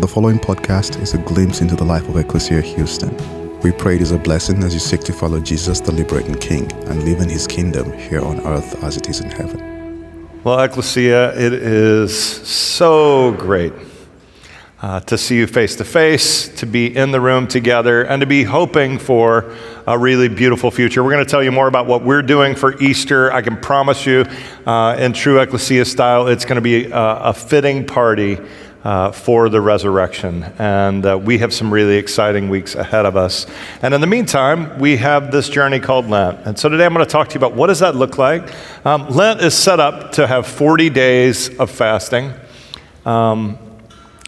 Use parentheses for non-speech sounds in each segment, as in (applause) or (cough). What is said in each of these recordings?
The following podcast is a glimpse into the life of Ecclesia Houston. We pray it is a blessing as you seek to follow Jesus, the liberating King, and live in his kingdom here on earth as it is in heaven. Well, Ecclesia, it is so great uh, to see you face to face, to be in the room together, and to be hoping for a really beautiful future. We're going to tell you more about what we're doing for Easter. I can promise you, uh, in true Ecclesia style, it's going to be a, a fitting party. Uh, for the resurrection. And uh, we have some really exciting weeks ahead of us. And in the meantime, we have this journey called Lent. And so today I'm going to talk to you about what does that look like. Um, Lent is set up to have 40 days of fasting. Um,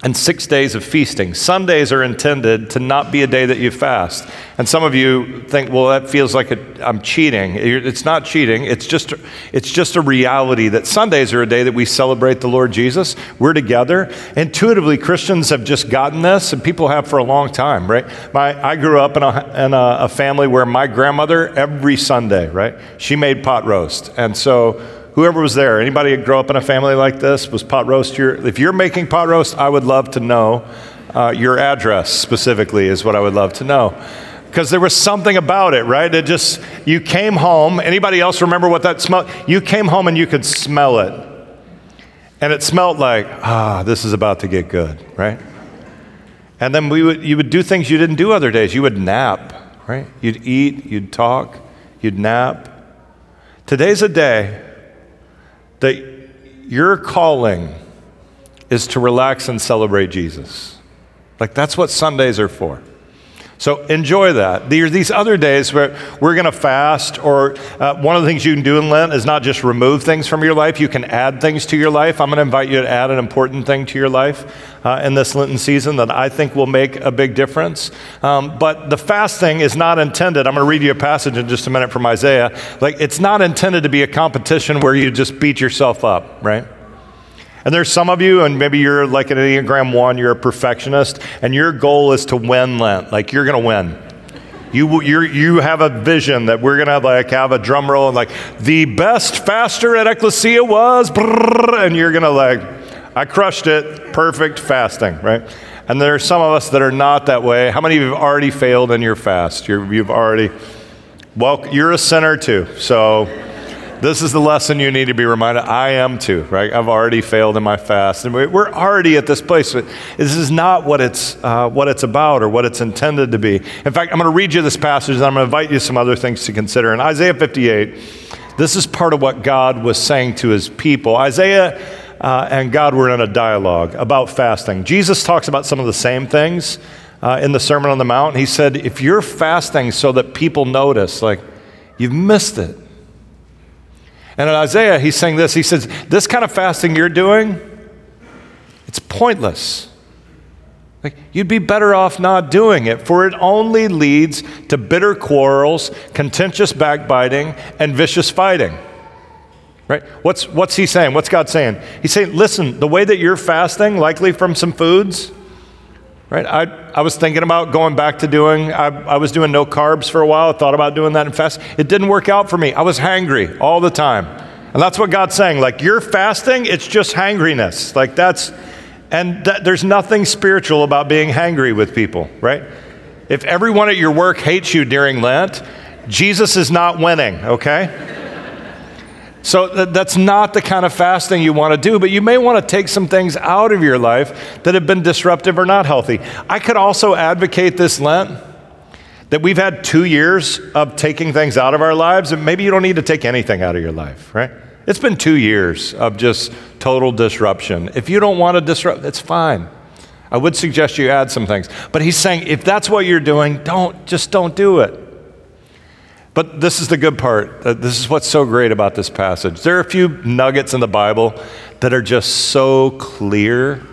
and six days of feasting. Sundays are intended to not be a day that you fast. And some of you think, well, that feels like i am cheating. It's not cheating. It's just, it's just a reality that Sundays are a day that we celebrate the Lord Jesus. We're together. Intuitively, Christians have just gotten this, and people have for a long time, right? My, I grew up in, a, in a, a family where my grandmother, every Sunday, right, she made pot roast. And so whoever was there, anybody grow up in a family like this? Was pot roast your, if you're making pot roast, I would love to know uh, your address specifically, is what I would love to know. Because there was something about it, right? It just, you came home. Anybody else remember what that smelled? You came home and you could smell it. And it smelled like, ah, this is about to get good, right? And then we would, you would do things you didn't do other days. You would nap, right? You'd eat, you'd talk, you'd nap. Today's a day that your calling is to relax and celebrate Jesus. Like that's what Sundays are for. So enjoy that. There are these other days where we're going to fast, or uh, one of the things you can do in Lent is not just remove things from your life, you can add things to your life. I'm going to invite you to add an important thing to your life uh, in this Lenten season that I think will make a big difference. Um, but the fasting is not intended, I'm going to read you a passage in just a minute from Isaiah. Like, it's not intended to be a competition where you just beat yourself up, right? And there's some of you, and maybe you're like an Enneagram 1, you're a perfectionist, and your goal is to win Lent. Like you're going to win. You, you you have a vision that we're going to like have a drum roll and like the best faster at Ecclesia was, and you're going to like, I crushed it, perfect fasting, right? And there are some of us that are not that way. How many of you have already failed in your fast? you you've already, well, you're a sinner too. So, this is the lesson you need to be reminded. I am too, right? I've already failed in my fast. And we're already at this place. But this is not what it's, uh, what it's about or what it's intended to be. In fact, I'm going to read you this passage and I'm going to invite you some other things to consider. In Isaiah 58, this is part of what God was saying to his people. Isaiah uh, and God were in a dialogue about fasting. Jesus talks about some of the same things uh, in the Sermon on the Mount. He said, If you're fasting so that people notice, like, you've missed it. And in Isaiah, he's saying this. He says, This kind of fasting you're doing, it's pointless. Like, you'd be better off not doing it, for it only leads to bitter quarrels, contentious backbiting, and vicious fighting. Right? What's, what's he saying? What's God saying? He's saying, listen, the way that you're fasting, likely from some foods, Right? I, I was thinking about going back to doing, I, I was doing no carbs for a while. I thought about doing that in fast. It didn't work out for me. I was hangry all the time. And that's what God's saying. Like, you're fasting, it's just hangriness. Like, that's, and that, there's nothing spiritual about being hangry with people, right? If everyone at your work hates you during Lent, Jesus is not winning, okay? So th- that's not the kind of fasting you want to do, but you may want to take some things out of your life that have been disruptive or not healthy. I could also advocate this Lent that we've had two years of taking things out of our lives, and maybe you don't need to take anything out of your life, right? It's been two years of just total disruption. If you don't want to disrupt, it's fine. I would suggest you add some things. But he's saying if that's what you're doing, don't, just don't do it. But this is the good part. This is what's so great about this passage. There are a few nuggets in the Bible that are just so clear.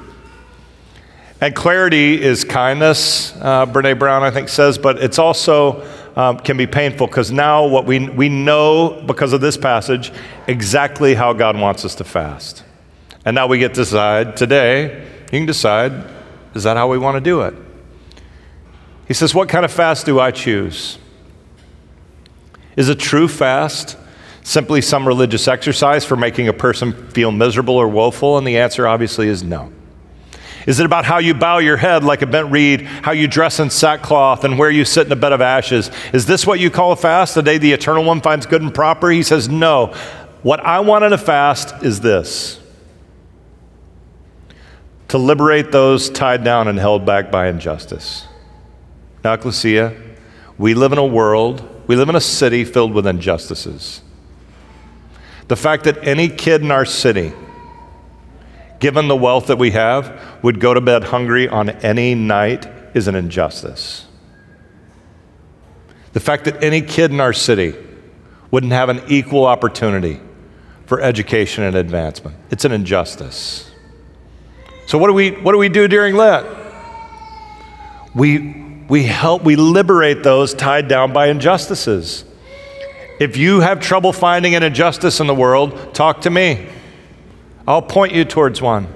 And clarity is kindness, uh, Brene Brown, I think, says, but it's also um, can be painful because now what we, we know because of this passage exactly how God wants us to fast. And now we get to decide today, you can decide, is that how we want to do it? He says, What kind of fast do I choose? Is a true fast simply some religious exercise for making a person feel miserable or woeful? And the answer obviously is no. Is it about how you bow your head like a bent reed, how you dress in sackcloth, and where you sit in a bed of ashes? Is this what you call a fast, the day the eternal one finds good and proper? He says, No. What I want in a fast is this to liberate those tied down and held back by injustice. Now, Ecclesia, we live in a world, we live in a city filled with injustices. The fact that any kid in our city, given the wealth that we have, would go to bed hungry on any night is an injustice. The fact that any kid in our city wouldn't have an equal opportunity for education and advancement, it's an injustice. So, what do we, what do, we do during Lent? We, we help, we liberate those tied down by injustices. If you have trouble finding an injustice in the world, talk to me. I'll point you towards one.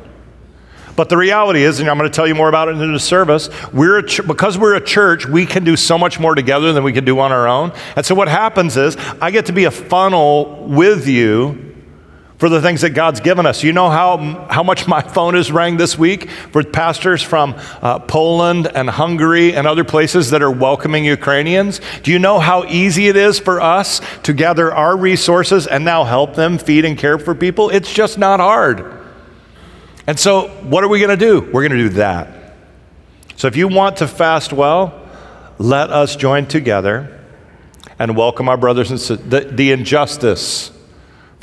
But the reality is, and I'm going to tell you more about it in the service, we're ch- because we're a church, we can do so much more together than we can do on our own. And so what happens is, I get to be a funnel with you for the things that God's given us. You know how, how much my phone has rang this week for pastors from uh, Poland and Hungary and other places that are welcoming Ukrainians? Do you know how easy it is for us to gather our resources and now help them feed and care for people? It's just not hard. And so, what are we going to do? We're going to do that. So, if you want to fast well, let us join together and welcome our brothers and sisters. The, the injustice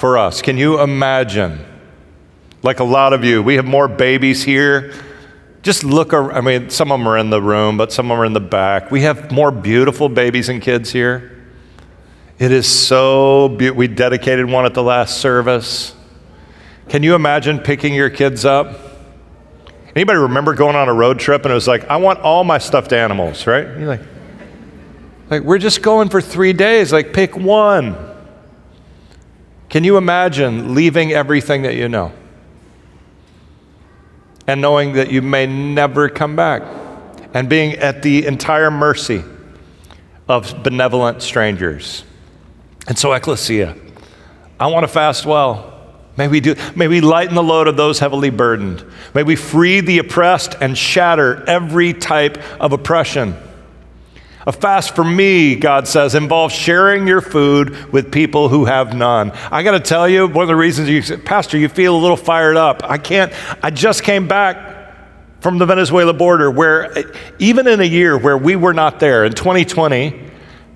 for us. Can you imagine? Like a lot of you, we have more babies here. Just look, I mean, some of them are in the room, but some of them are in the back. We have more beautiful babies and kids here. It is so beautiful. We dedicated one at the last service. Can you imagine picking your kids up? Anybody remember going on a road trip and it was like, I want all my stuffed animals, right? You're like, like we're just going for three days. Like, pick one. Can you imagine leaving everything that you know and knowing that you may never come back and being at the entire mercy of benevolent strangers? And so, Ecclesia, I want to fast well. May we, do, may we lighten the load of those heavily burdened. May we free the oppressed and shatter every type of oppression. A fast for me, God says, involves sharing your food with people who have none. I got to tell you, one of the reasons you said, Pastor, you feel a little fired up. I can't, I just came back from the Venezuela border where, even in a year where we were not there, in 2020,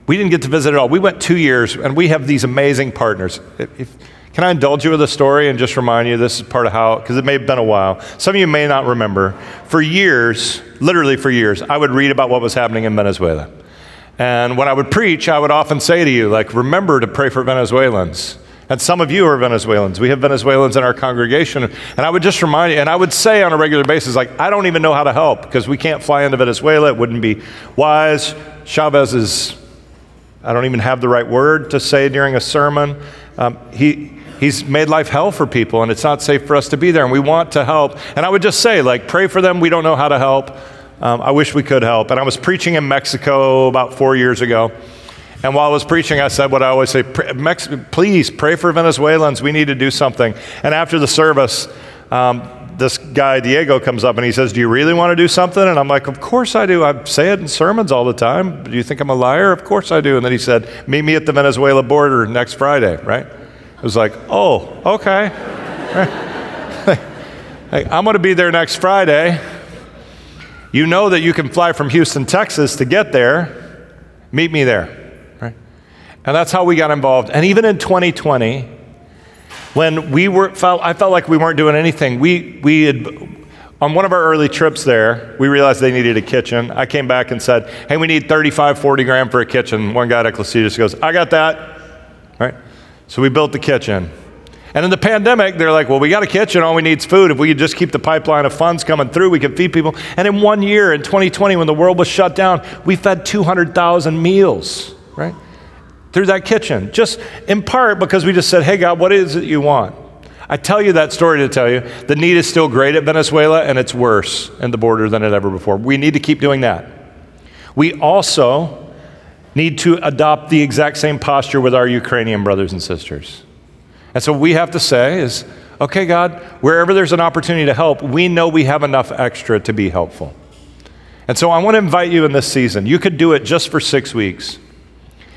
we didn't get to visit at all. We went two years, and we have these amazing partners. If, can I indulge you with a story and just remind you this is part of how, because it may have been a while. Some of you may not remember. For years, literally for years, I would read about what was happening in Venezuela. And when I would preach, I would often say to you, like, remember to pray for Venezuelans. And some of you are Venezuelans. We have Venezuelans in our congregation. And I would just remind you, and I would say on a regular basis, like, I don't even know how to help because we can't fly into Venezuela. It wouldn't be wise. Chavez is, I don't even have the right word to say during a sermon. Um, he, He's made life hell for people, and it's not safe for us to be there, and we want to help. And I would just say, like, pray for them. We don't know how to help. Um, I wish we could help. And I was preaching in Mexico about four years ago. And while I was preaching, I said what I always say please pray for Venezuelans. We need to do something. And after the service, um, this guy, Diego, comes up and he says, Do you really want to do something? And I'm like, Of course I do. I say it in sermons all the time. Do you think I'm a liar? Of course I do. And then he said, Meet me at the Venezuela border next Friday, right? I was like, oh, okay. (laughs) I'm going to be there next Friday. You know that you can fly from Houston, Texas to get there. Meet me there. Right? And that's how we got involved. And even in 2020, when we were, felt, I felt like we weren't doing anything. We, we had, on one of our early trips there, we realized they needed a kitchen. I came back and said, hey, we need 35, 40 grand for a kitchen. One guy at Ecclesia just goes, I got that. Right? So we built the kitchen. And in the pandemic, they're like, well, we got a kitchen, all we need is food. If we could just keep the pipeline of funds coming through, we could feed people. And in one year, in 2020, when the world was shut down, we fed 200,000 meals, right? Through that kitchen. Just in part because we just said, hey, God, what is it you want? I tell you that story to tell you the need is still great at Venezuela, and it's worse in the border than it ever before. We need to keep doing that. We also need to adopt the exact same posture with our Ukrainian brothers and sisters. And so we have to say is, Okay, God, wherever there's an opportunity to help, we know we have enough extra to be helpful. And so I want to invite you in this season. You could do it just for six weeks.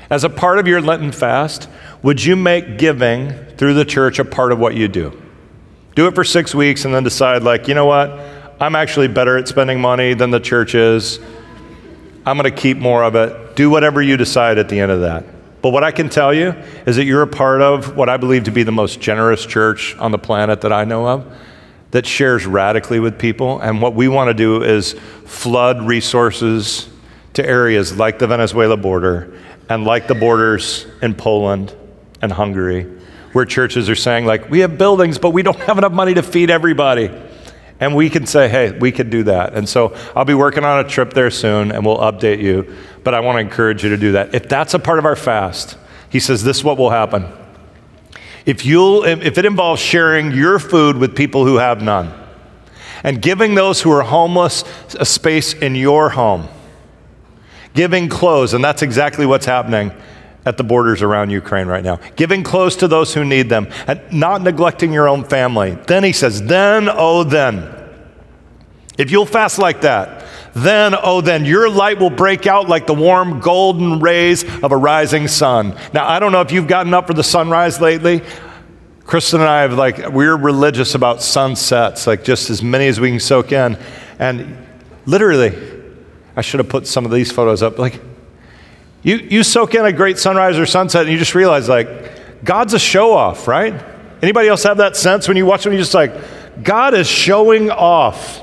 As a part of your Lenten fast, would you make giving through the church a part of what you do? Do it for six weeks and then decide, like, you know what? I'm actually better at spending money than the church is. I'm going to keep more of it. Do whatever you decide at the end of that. But what I can tell you is that you're a part of what I believe to be the most generous church on the planet that I know of that shares radically with people. And what we want to do is flood resources to areas like the Venezuela border and like the borders in Poland and Hungary, where churches are saying, like, we have buildings, but we don't have enough money to feed everybody. And we can say, hey, we could do that. And so I'll be working on a trip there soon and we'll update you. But I want to encourage you to do that. If that's a part of our fast, he says, this is what will happen. If, you'll, if it involves sharing your food with people who have none and giving those who are homeless a space in your home, giving clothes, and that's exactly what's happening at the borders around Ukraine right now, giving clothes to those who need them, and not neglecting your own family. Then he says, then, oh, then. If you'll fast like that, then, oh, then your light will break out like the warm golden rays of a rising sun. Now, I don't know if you've gotten up for the sunrise lately. Kristen and I have, like, we're religious about sunsets, like just as many as we can soak in. And literally, I should have put some of these photos up. Like, you, you soak in a great sunrise or sunset and you just realize, like, God's a show off, right? Anybody else have that sense when you watch them? You're just like, God is showing off.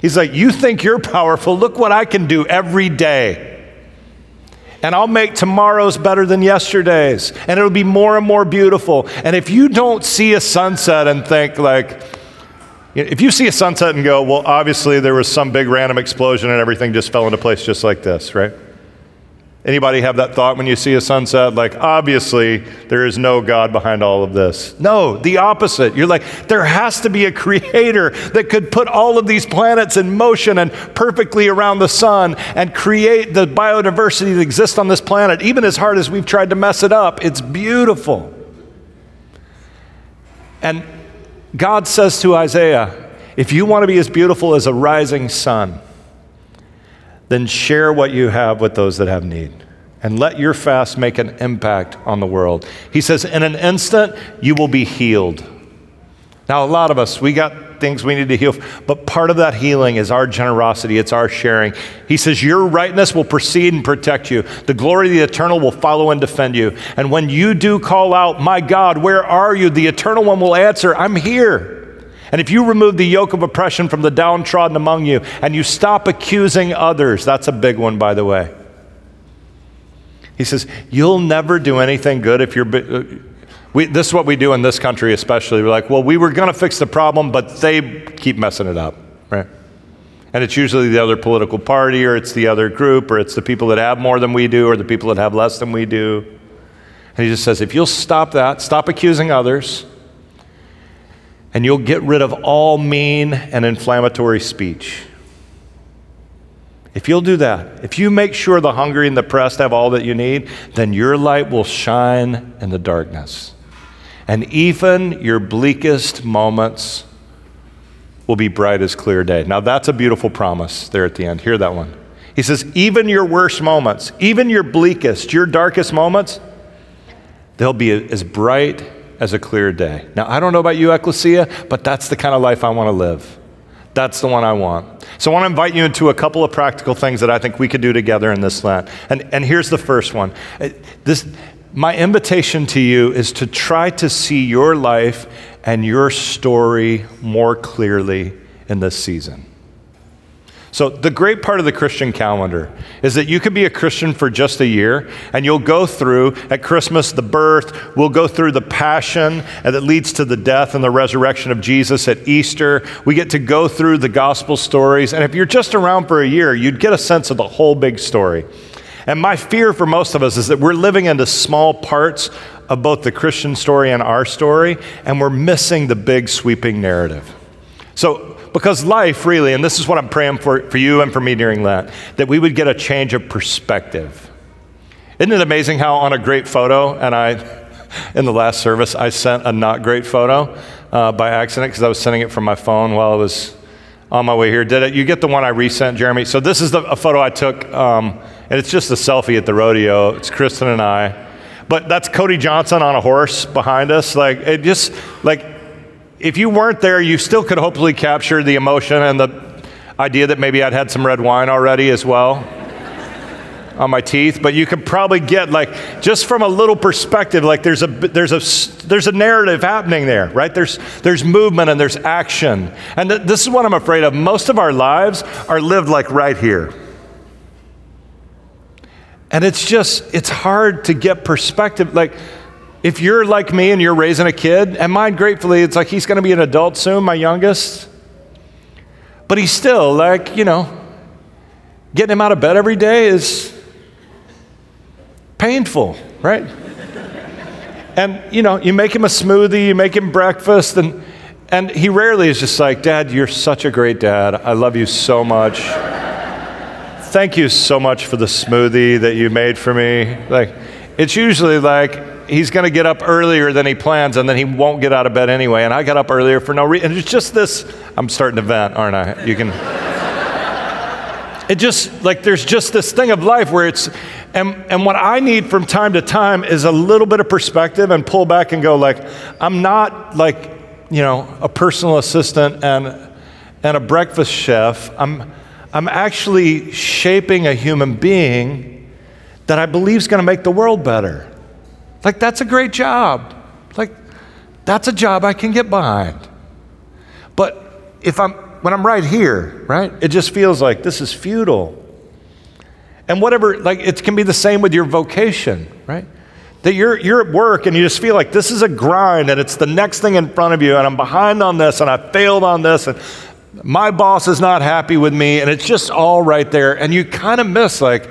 He's like, You think you're powerful? Look what I can do every day. And I'll make tomorrow's better than yesterday's. And it'll be more and more beautiful. And if you don't see a sunset and think, like, if you see a sunset and go, well, obviously there was some big random explosion and everything just fell into place just like this, right? Anybody have that thought when you see a sunset? Like, obviously, there is no God behind all of this. No, the opposite. You're like, there has to be a creator that could put all of these planets in motion and perfectly around the sun and create the biodiversity that exists on this planet. Even as hard as we've tried to mess it up, it's beautiful. And God says to Isaiah, if you want to be as beautiful as a rising sun, then share what you have with those that have need. And let your fast make an impact on the world. He says, in an instant, you will be healed. Now, a lot of us, we got things we need to heal, but part of that healing is our generosity, it's our sharing. He says, Your rightness will precede and protect you. The glory of the eternal will follow and defend you. And when you do call out, My God, where are you? The eternal one will answer, I'm here. And if you remove the yoke of oppression from the downtrodden among you and you stop accusing others, that's a big one, by the way. He says, You'll never do anything good if you're. Uh, we, this is what we do in this country, especially. We're like, well, we were going to fix the problem, but they keep messing it up, right? And it's usually the other political party, or it's the other group, or it's the people that have more than we do, or the people that have less than we do. And he just says, if you'll stop that, stop accusing others, and you'll get rid of all mean and inflammatory speech. If you'll do that, if you make sure the hungry and the pressed have all that you need, then your light will shine in the darkness. And even your bleakest moments will be bright as clear day. Now, that's a beautiful promise there at the end. Hear that one. He says, even your worst moments, even your bleakest, your darkest moments, they'll be as bright as a clear day. Now, I don't know about you, Ecclesia, but that's the kind of life I want to live. That's the one I want. So I want to invite you into a couple of practical things that I think we could do together in this Lent. And, and here's the first one. Uh, this, my invitation to you is to try to see your life and your story more clearly in this season. So, the great part of the Christian calendar is that you can be a Christian for just a year, and you'll go through at Christmas the birth, we'll go through the passion and that leads to the death and the resurrection of Jesus at Easter. We get to go through the gospel stories, and if you're just around for a year, you'd get a sense of the whole big story. And my fear for most of us is that we're living into small parts of both the Christian story and our story, and we're missing the big sweeping narrative. So, because life, really, and this is what I'm praying for, for you and for me during Lent, that we would get a change of perspective. Isn't it amazing how on a great photo, and I, in the last service, I sent a not great photo, uh, by accident because I was sending it from my phone while I was on my way here. Did it? You get the one I resent, Jeremy? So this is the, a photo I took, um, and it's just a selfie at the rodeo. It's Kristen and I. But that's Cody Johnson on a horse behind us. Like, it just, like, if you weren't there, you still could hopefully capture the emotion and the idea that maybe I'd had some red wine already as well (laughs) on my teeth, but you could probably get like just from a little perspective, like there's a there's a there's a narrative happening there, right? There's there's movement and there's action, and th- this is what I'm afraid of. Most of our lives are lived like right here, and it's just it's hard to get perspective. Like if you're like me and you're raising a kid, and mine gratefully, it's like he's going to be an adult soon, my youngest, but he's still like you know. Getting him out of bed every day is painful, right? and you know, you make him a smoothie, you make him breakfast, and and he rarely is just like, Dad, you're such a great dad. I love you so much. Thank you so much for the smoothie that you made for me. Like, it's usually like he's going to get up earlier than he plans, and then he won't get out of bed anyway. And I got up earlier for no reason. It's just this. I'm starting to vent, aren't I? You can. it just like there's just this thing of life where it's and, and what I need from time to time is a little bit of perspective and pull back and go, like, I'm not like, you know, a personal assistant and, and a breakfast chef. I'm, I'm actually shaping a human being that I believe is going to make the world better. Like, that's a great job. Like, that's a job I can get behind. But if I'm, when I'm right here, right, it just feels like this is futile. And whatever, like it can be the same with your vocation, right? That you're, you're at work and you just feel like this is a grind and it's the next thing in front of you and I'm behind on this and I failed on this and my boss is not happy with me and it's just all right there. And you kind of miss like,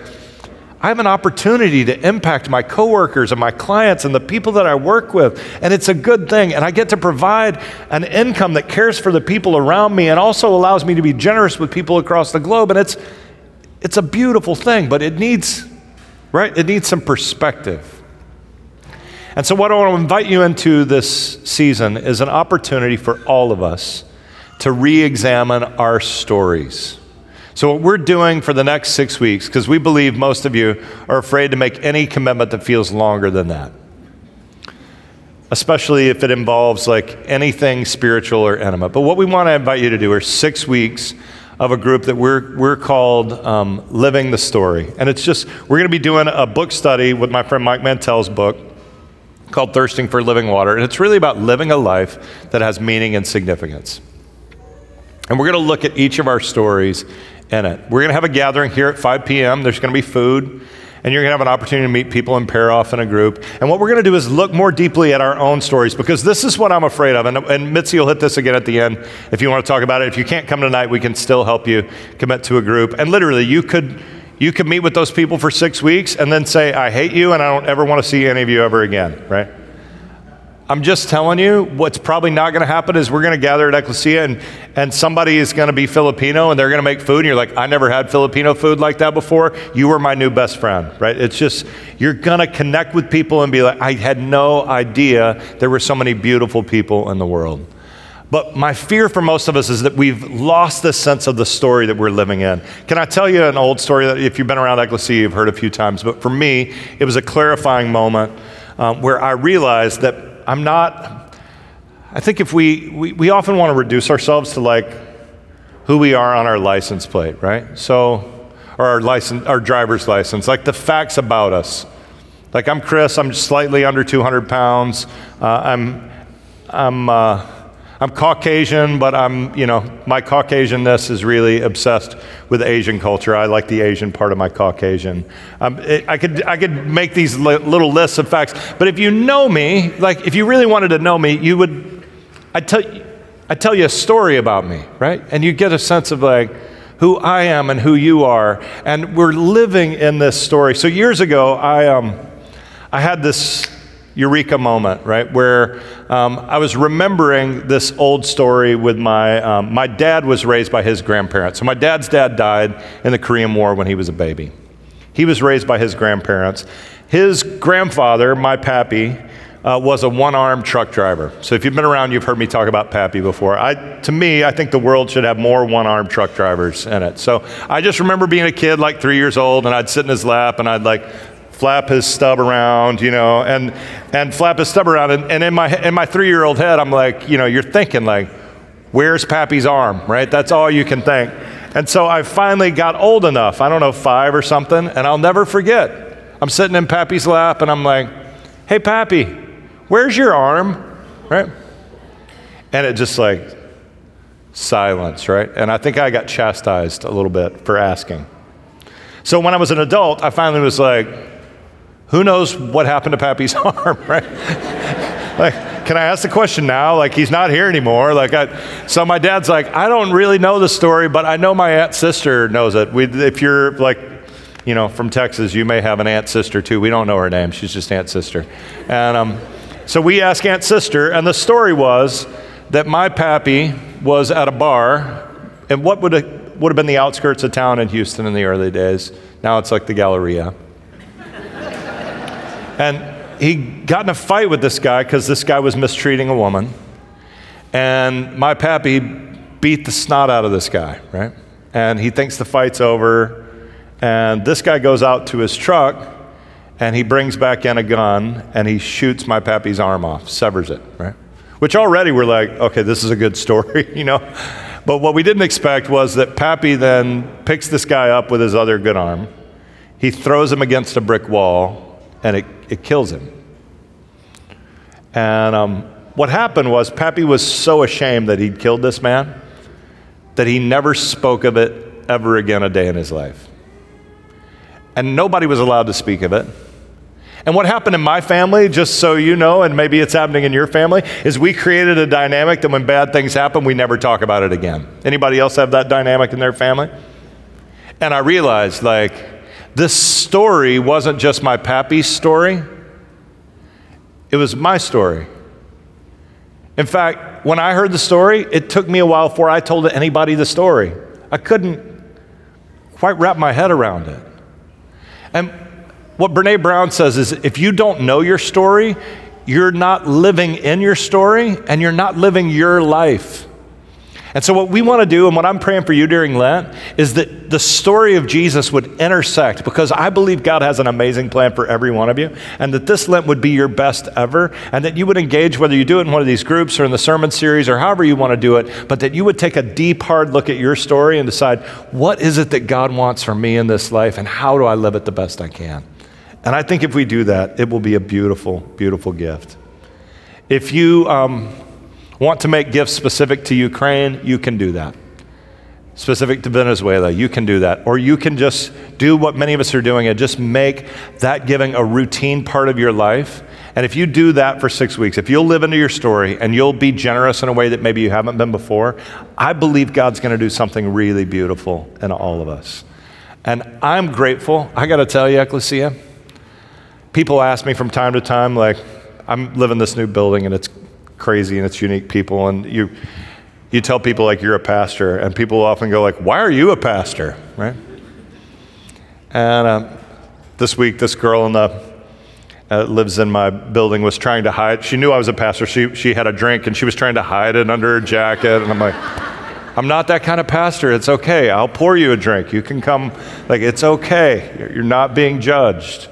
I have an opportunity to impact my coworkers and my clients and the people that I work with. And it's a good thing. And I get to provide an income that cares for the people around me and also allows me to be generous with people across the globe. And it's, it's a beautiful thing, but it needs, right? It needs some perspective. And so, what I want to invite you into this season is an opportunity for all of us to re examine our stories. So, what we're doing for the next six weeks, because we believe most of you are afraid to make any commitment that feels longer than that, especially if it involves like anything spiritual or intimate. But what we want to invite you to do are six weeks of a group that we're, we're called um, Living the Story. And it's just, we're going to be doing a book study with my friend Mike Mantell's book called Thirsting for Living Water. And it's really about living a life that has meaning and significance. And we're going to look at each of our stories in it. We're going to have a gathering here at 5 p.m., there's going to be food and you're going to have an opportunity to meet people and pair off in a group. And what we're going to do is look more deeply at our own stories because this is what I'm afraid of. And, and Mitzi will hit this again at the end if you want to talk about it. If you can't come tonight, we can still help you commit to a group. And literally, you could. You could meet with those people for six weeks and then say, I hate you and I don't ever want to see any of you ever again, right? I'm just telling you, what's probably not going to happen is we're going to gather at Ecclesia and, and somebody is going to be Filipino and they're going to make food. And you're like, I never had Filipino food like that before. You were my new best friend, right? It's just, you're going to connect with people and be like, I had no idea there were so many beautiful people in the world. But my fear for most of us is that we've lost this sense of the story that we're living in. Can I tell you an old story that if you've been around Ecclesia, you've heard a few times? But for me, it was a clarifying moment um, where I realized that I'm not, I think if we, we, we often want to reduce ourselves to like who we are on our license plate, right? So, or our license, our driver's license, like the facts about us. Like I'm Chris, I'm slightly under 200 pounds. Uh, I'm, I'm, uh, I'm Caucasian, but I'm, you know, my Caucasianness is really obsessed with Asian culture. I like the Asian part of my Caucasian. Um, it, I, could, I could make these li- little lists of facts, but if you know me, like if you really wanted to know me, you would, I'd tell, I'd tell you a story about me, right? And you get a sense of like who I am and who you are. And we're living in this story. So years ago, I, um, I had this eureka moment, right? Where um, I was remembering this old story with my, um, my dad was raised by his grandparents. So my dad's dad died in the Korean War when he was a baby. He was raised by his grandparents. His grandfather, my pappy, uh, was a one armed truck driver. So if you've been around, you've heard me talk about Pappy before. I, to me, I think the world should have more one armed truck drivers in it. So I just remember being a kid, like three years old, and I'd sit in his lap and I'd like flap his stub around, you know, and, and flap his stub around. And, and in my, in my three year old head, I'm like, you know, you're thinking, like, where's Pappy's arm, right? That's all you can think. And so I finally got old enough, I don't know, five or something, and I'll never forget. I'm sitting in Pappy's lap and I'm like, hey, Pappy, where's your arm, right? And it just like, silence, right? And I think I got chastised a little bit for asking. So when I was an adult, I finally was like, who knows what happened to Pappy's (laughs) arm, right? (laughs) like, can I ask the question now? Like, he's not here anymore. Like, I, so my dad's like, I don't really know the story, but I know my aunt sister knows it. We, if you're like, you know, from Texas, you may have an aunt sister too. We don't know her name. She's just aunt sister. And um, so we asked aunt sister, and the story was that my pappy was at a bar, and what would have, would have been the outskirts of town in Houston in the early days. Now it's like the Galleria. And he got in a fight with this guy because this guy was mistreating a woman. And my pappy beat the snot out of this guy, right? And he thinks the fight's over. And this guy goes out to his truck and he brings back in a gun and he shoots my pappy's arm off, severs it, right? Which already we're like, okay, this is a good (laughs) story, you know? But what we didn't expect was that Pappy then picks this guy up with his other good arm. He throws him against a brick wall and it it kills him. And um, what happened was, Pappy was so ashamed that he'd killed this man that he never spoke of it ever again a day in his life. And nobody was allowed to speak of it. And what happened in my family, just so you know, and maybe it's happening in your family, is we created a dynamic that when bad things happen, we never talk about it again. Anybody else have that dynamic in their family? And I realized, like, this story wasn't just my pappy's story, it was my story. In fact, when I heard the story, it took me a while before I told anybody the story. I couldn't quite wrap my head around it. And what Brene Brown says is if you don't know your story, you're not living in your story and you're not living your life. And so, what we want to do, and what I'm praying for you during Lent, is that the story of Jesus would intersect because I believe God has an amazing plan for every one of you, and that this Lent would be your best ever, and that you would engage, whether you do it in one of these groups or in the sermon series or however you want to do it, but that you would take a deep, hard look at your story and decide what is it that God wants for me in this life, and how do I live it the best I can. And I think if we do that, it will be a beautiful, beautiful gift. If you, um, Want to make gifts specific to Ukraine? You can do that. Specific to Venezuela, you can do that. Or you can just do what many of us are doing and just make that giving a routine part of your life. And if you do that for six weeks, if you'll live into your story and you'll be generous in a way that maybe you haven't been before, I believe God's going to do something really beautiful in all of us. And I'm grateful. I got to tell you, Ecclesia, people ask me from time to time, like, I'm living this new building and it's crazy and it's unique people. And you, you tell people like you're a pastor, and people often go like, "Why are you a pastor?" Right? And uh, this week, this girl in the uh, lives in my building was trying to hide. She knew I was a pastor. She she had a drink and she was trying to hide it under her jacket. And I'm like, I'm not that kind of pastor. It's okay. I'll pour you a drink. You can come. Like it's okay. You're not being judged.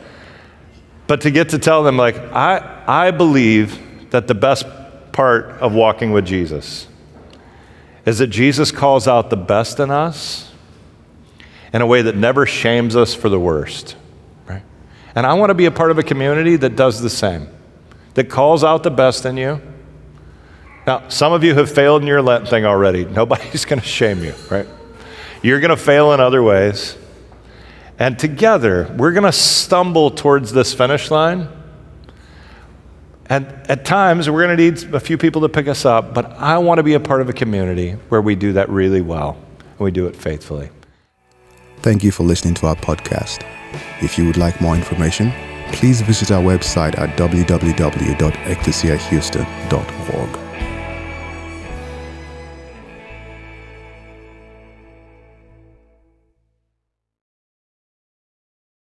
But to get to tell them like I I believe that the best part of walking with Jesus is that Jesus calls out the best in us in a way that never shames us for the worst. Right? And I want to be a part of a community that does the same, that calls out the best in you. Now, some of you have failed in your Lent thing already. Nobody's (laughs) going to shame you, right? You're going to fail in other ways. And together, we're going to stumble towards this finish line and at times, we're going to need a few people to pick us up, but I want to be a part of a community where we do that really well and we do it faithfully. Thank you for listening to our podcast. If you would like more information, please visit our website at www.ecclesiahouston.org.